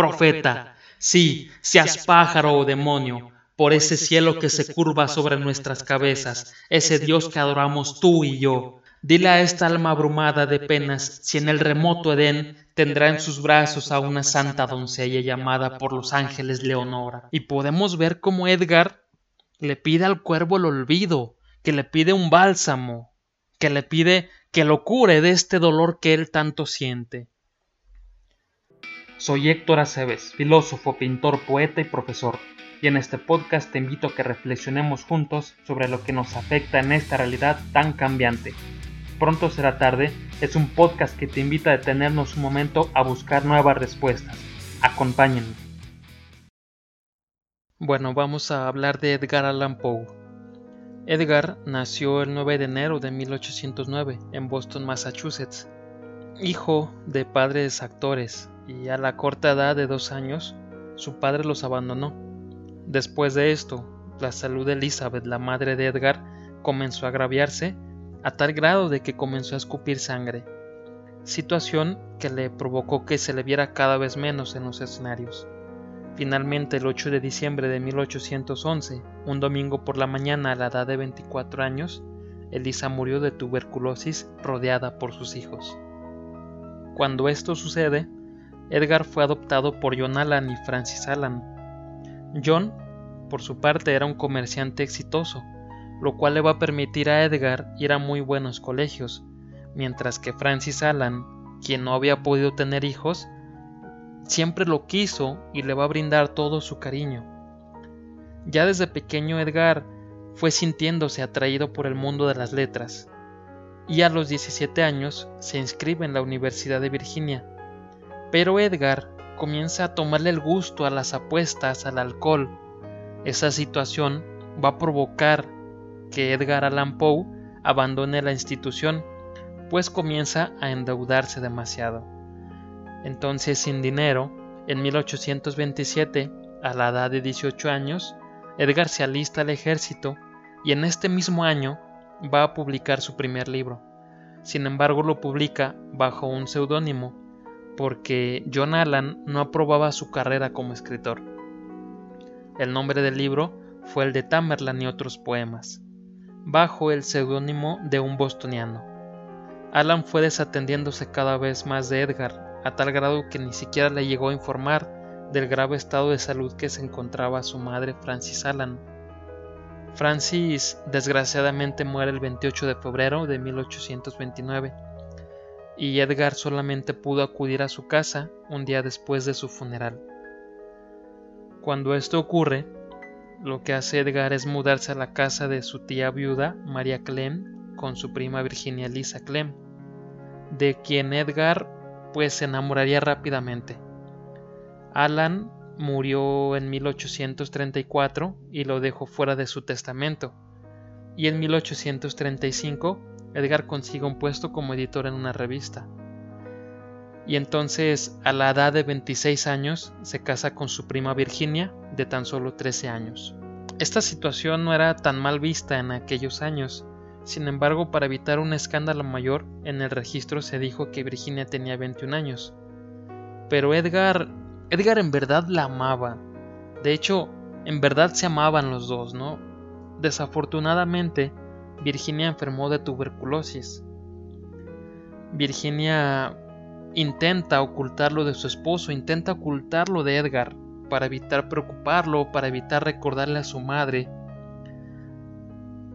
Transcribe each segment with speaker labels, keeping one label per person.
Speaker 1: profeta, sí, seas pájaro o demonio, por ese cielo que se curva sobre nuestras cabezas, ese Dios que adoramos tú y yo. Dile a esta alma abrumada de penas si en el remoto Edén tendrá en sus brazos a una santa doncella llamada por los ángeles Leonora. Y podemos ver cómo Edgar le pide al cuervo el olvido, que le pide un bálsamo, que le pide que lo cure de este dolor que él tanto siente. Soy Héctor Aceves, filósofo, pintor, poeta y profesor, y en este podcast te invito a que reflexionemos juntos sobre lo que nos afecta en esta realidad tan cambiante. Pronto será tarde es un podcast que te invita a detenernos un momento a buscar nuevas respuestas. Acompáñenme. Bueno, vamos a hablar de Edgar Allan Poe. Edgar nació el 9 de enero de 1809 en Boston, Massachusetts. Hijo de padres actores y a la corta edad de dos años, su padre los abandonó. Después de esto, la salud de Elizabeth, la madre de Edgar, comenzó a agraviarse a tal grado de que comenzó a escupir sangre, situación que le provocó que se le viera cada vez menos en los escenarios. Finalmente, el 8 de diciembre de 1811, un domingo por la mañana a la edad de 24 años, Elisa murió de tuberculosis rodeada por sus hijos. Cuando esto sucede, Edgar fue adoptado por John Allan y Francis Allan. John, por su parte, era un comerciante exitoso, lo cual le va a permitir a Edgar ir a muy buenos colegios, mientras que Francis Allan, quien no había podido tener hijos, siempre lo quiso y le va a brindar todo su cariño. Ya desde pequeño Edgar fue sintiéndose atraído por el mundo de las letras, y a los 17 años se inscribe en la Universidad de Virginia. Pero Edgar comienza a tomarle el gusto a las apuestas, al alcohol. Esa situación va a provocar que Edgar Allan Poe abandone la institución, pues comienza a endeudarse demasiado. Entonces, sin dinero, en 1827, a la edad de 18 años, Edgar se alista al ejército y en este mismo año va a publicar su primer libro. Sin embargo, lo publica bajo un seudónimo, porque John Allan no aprobaba su carrera como escritor. El nombre del libro fue el de Tamerlane y otros poemas bajo el seudónimo de un bostoniano. Alan fue desatendiéndose cada vez más de Edgar, a tal grado que ni siquiera le llegó a informar del grave estado de salud que se encontraba su madre Francis Alan. Francis desgraciadamente muere el 28 de febrero de 1829 y Edgar solamente pudo acudir a su casa un día después de su funeral. Cuando esto ocurre, lo que hace Edgar es mudarse a la casa de su tía viuda, María Clem, con su prima Virginia Lisa Clem, de quien Edgar pues se enamoraría rápidamente. Alan murió en 1834 y lo dejó fuera de su testamento, y en 1835 Edgar consigue un puesto como editor en una revista. Y entonces, a la edad de 26 años, se casa con su prima Virginia, de tan solo 13 años. Esta situación no era tan mal vista en aquellos años, sin embargo, para evitar un escándalo mayor, en el registro se dijo que Virginia tenía 21 años. Pero Edgar, Edgar en verdad la amaba. De hecho, en verdad se amaban los dos, ¿no? Desafortunadamente, Virginia enfermó de tuberculosis. Virginia intenta ocultarlo de su esposo, intenta ocultarlo de Edgar para evitar preocuparlo, para evitar recordarle a su madre,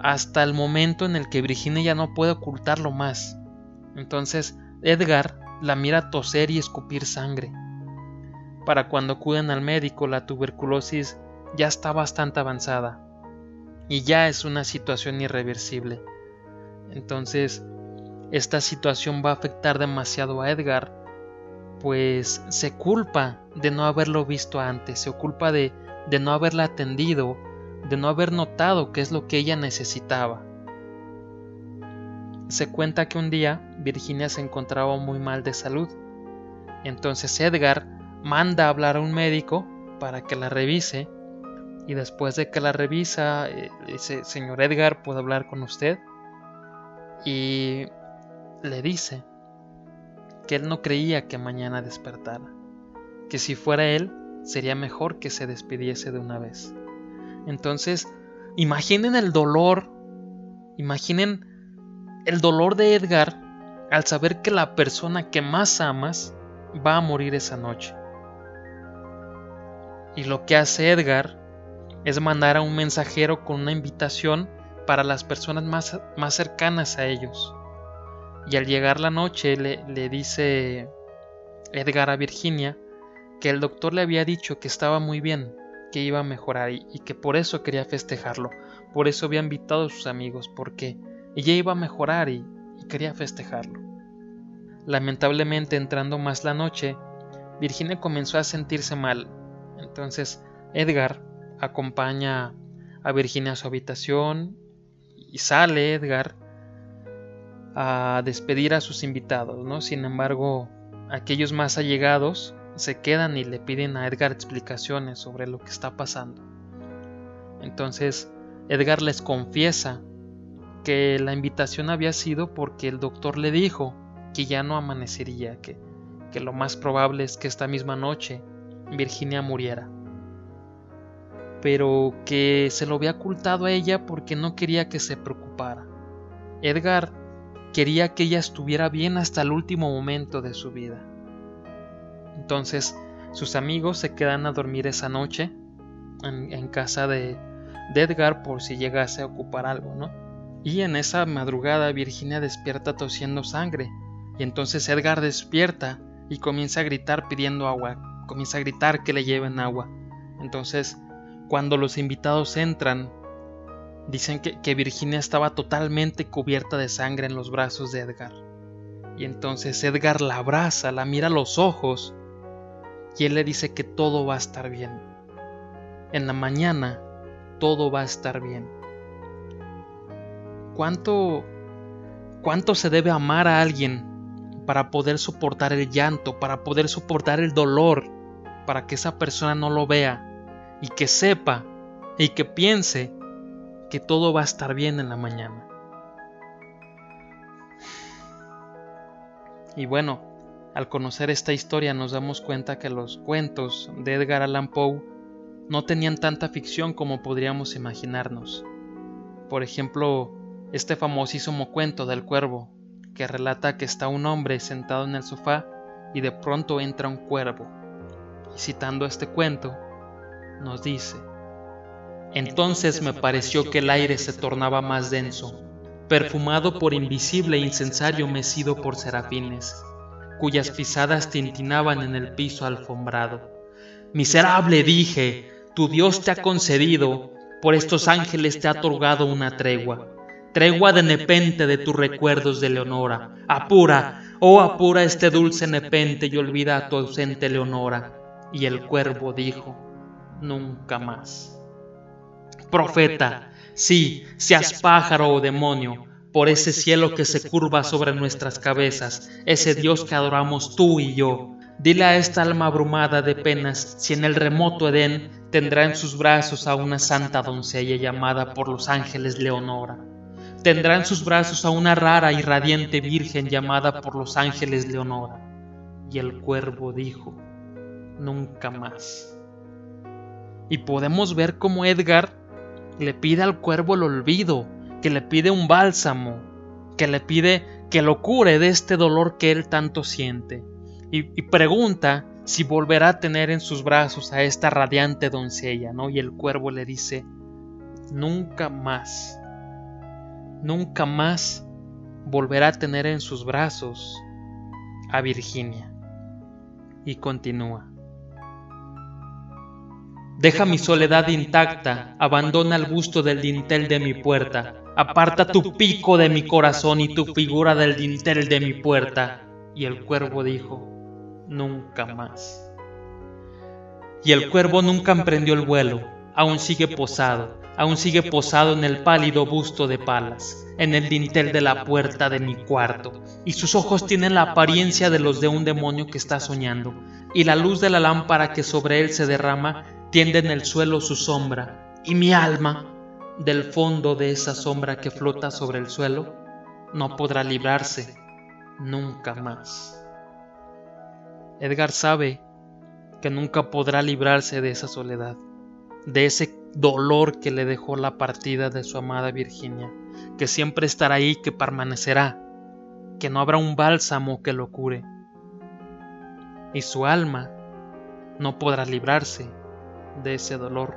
Speaker 1: hasta el momento en el que Virginia ya no puede ocultarlo más. Entonces Edgar la mira toser y escupir sangre. Para cuando acuden al médico la tuberculosis ya está bastante avanzada y ya es una situación irreversible. Entonces esta situación va a afectar demasiado a Edgar, pues se culpa de no haberlo visto antes, se culpa de, de no haberla atendido, de no haber notado qué es lo que ella necesitaba. Se cuenta que un día Virginia se encontraba muy mal de salud. Entonces Edgar manda a hablar a un médico para que la revise y después de que la revisa eh, dice, señor Edgar, ¿puedo hablar con usted? Y le dice que él no creía que mañana despertara, que si fuera él, sería mejor que se despidiese de una vez. Entonces, imaginen el dolor, imaginen el dolor de Edgar al saber que la persona que más amas va a morir esa noche. Y lo que hace Edgar es mandar a un mensajero con una invitación para las personas más, más cercanas a ellos. Y al llegar la noche le, le dice Edgar a Virginia que el doctor le había dicho que estaba muy bien, que iba a mejorar y, que por eso quería festejarlo, por eso había invitado a sus amigos, porque ella iba a mejorar y, y quería festejarlo. Lamentablemente entrando más la noche, Virginia comenzó a sentirse mal, entonces Edgar acompaña a Virginia a su habitación y sale Edgar a despedir a sus invitados, ¿no? Sin embargo, aquellos más allegados se quedan y le piden a Edgar explicaciones sobre lo que está pasando. Entonces, Edgar les confiesa que la invitación había sido porque el doctor le dijo que ya no amanecería, que, que lo más probable es que esta misma noche Virginia muriera. Pero que se lo había ocultado a ella porque no quería que se preocupara. Edgar quería que ella estuviera bien hasta el último momento de su vida. Entonces sus amigos se quedan a dormir esa noche en, casa de, de, Edgar por si llegase a ocupar algo, ¿no? Y en esa madrugada Virginia despierta tosiendo sangre y entonces Edgar despierta y comienza a gritar pidiendo agua, comienza a gritar que le lleven agua. Entonces, cuando los invitados entran, dicen que, Virginia estaba totalmente cubierta de sangre en los brazos de Edgar. Y entonces Edgar la abraza, la mira a los ojos y él le dice que todo va a estar bien. En la mañana todo va a estar bien. ¿Cuánto cuánto se debe amar a alguien para poder soportar el llanto, para poder soportar el dolor, para que esa persona no lo vea y que sepa y que piense que todo va a estar bien en la mañana. Y bueno, al conocer esta historia nos damos cuenta que los cuentos de Edgar Allan Poe no tenían tanta ficción como podríamos imaginarnos. Por ejemplo, este famosísimo cuento del cuervo, que relata que está un hombre sentado en el sofá y de pronto entra un cuervo. Y citando este cuento, nos dice, Entonces me pareció que el aire se tornaba más denso, perfumado por invisible incensario mecido por serafines cuyas pisadas tintinaban en el piso alfombrado. Miserable, dije, tu Dios te ha concedido, por estos ángeles te ha otorgado una tregua, tregua de nepente de tus recuerdos de Leonora. Apura, oh apura este dulce nepente y olvida a tu ausente Leonora. Y el cuervo dijo, nunca más. Profeta, sí, seas pájaro o demonio, por ese cielo que se curva sobre nuestras cabezas, ese Dios que adoramos tú y yo. Dile a esta alma abrumada de penas si en el remoto Edén tendrá en sus brazos a una santa doncella llamada por los ángeles Leonora. Tendrá en sus brazos a una rara y radiante virgen llamada por los ángeles Leonora. Y el cuervo dijo, nunca más. Y podemos ver cómo Edgar le pide al cuervo el olvido, que le pide un bálsamo, que le pide que lo cure de este dolor que él tanto siente, y, pregunta si volverá a tener en sus brazos a esta radiante doncella, ¿no? Y el cuervo le dice, nunca más, nunca más volverá a tener en sus brazos a Virginia. Y continúa. Deja mi soledad intacta, abandona el gusto del dintel de mi puerta, Aparta tu pico de mi corazón y tu figura del dintel de mi puerta. Y el cuervo dijo, nunca más. Y el cuervo nunca emprendió el vuelo, aún sigue posado, aún sigue posado en el pálido busto de palas, en el dintel de la puerta de mi cuarto, y sus ojos tienen la apariencia de los de un demonio que está soñando, y la luz de la lámpara que sobre él se derrama tiende en el suelo su sombra, y mi alma, del fondo de esa sombra que flota sobre el suelo, no podrá librarse nunca más. Edgar sabe que nunca podrá librarse de esa soledad, de ese dolor que le dejó la partida de su amada Virginia, que siempre estará ahí, que permanecerá, que no habrá un bálsamo que lo cure. Y su alma no podrá librarse de ese dolor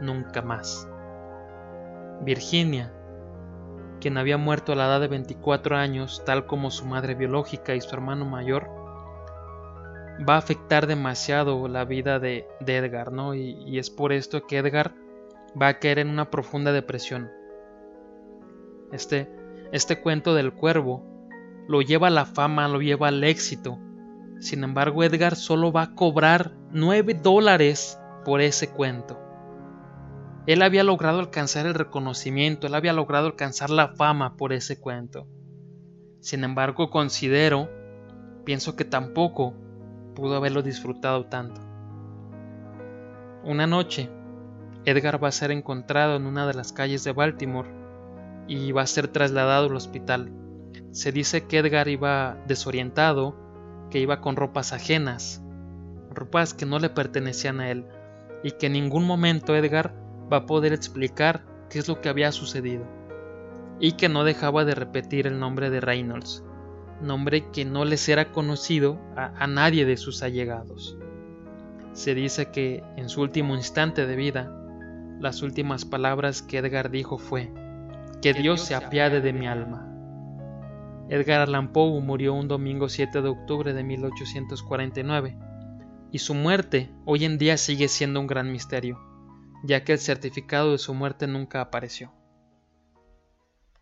Speaker 1: nunca más. Virginia, quien había muerto a la edad de 24 años, tal como su madre biológica y su hermano mayor, va a afectar demasiado la vida de, Edgar, ¿no? Y, es por esto que Edgar va a caer en una profunda depresión. Este, este cuento del cuervo lo lleva a la fama, lo lleva al éxito. Sin embargo, Edgar solo va a cobrar 9 dólares por ese cuento. Él había logrado alcanzar el reconocimiento, él había logrado alcanzar la fama por ese cuento. Sin embargo, considero, pienso que tampoco pudo haberlo disfrutado tanto. Una noche, Edgar va a ser encontrado en una de las calles de Baltimore y va a ser trasladado al hospital. Se dice que Edgar iba desorientado, que iba con ropas ajenas, ropas que no le pertenecían a él, y que en ningún momento Edgar va a poder explicar qué es lo que había sucedido, y que no dejaba de repetir el nombre de Reynolds, nombre que no les era conocido a, nadie de sus allegados. Se dice que en su último instante de vida, las últimas palabras que Edgar dijo fue, que Dios se apiade de mi alma. Edgar Allan Poe murió un domingo 7 de octubre de 1849, y su muerte hoy en día sigue siendo un gran misterio ya que el certificado de su muerte nunca apareció.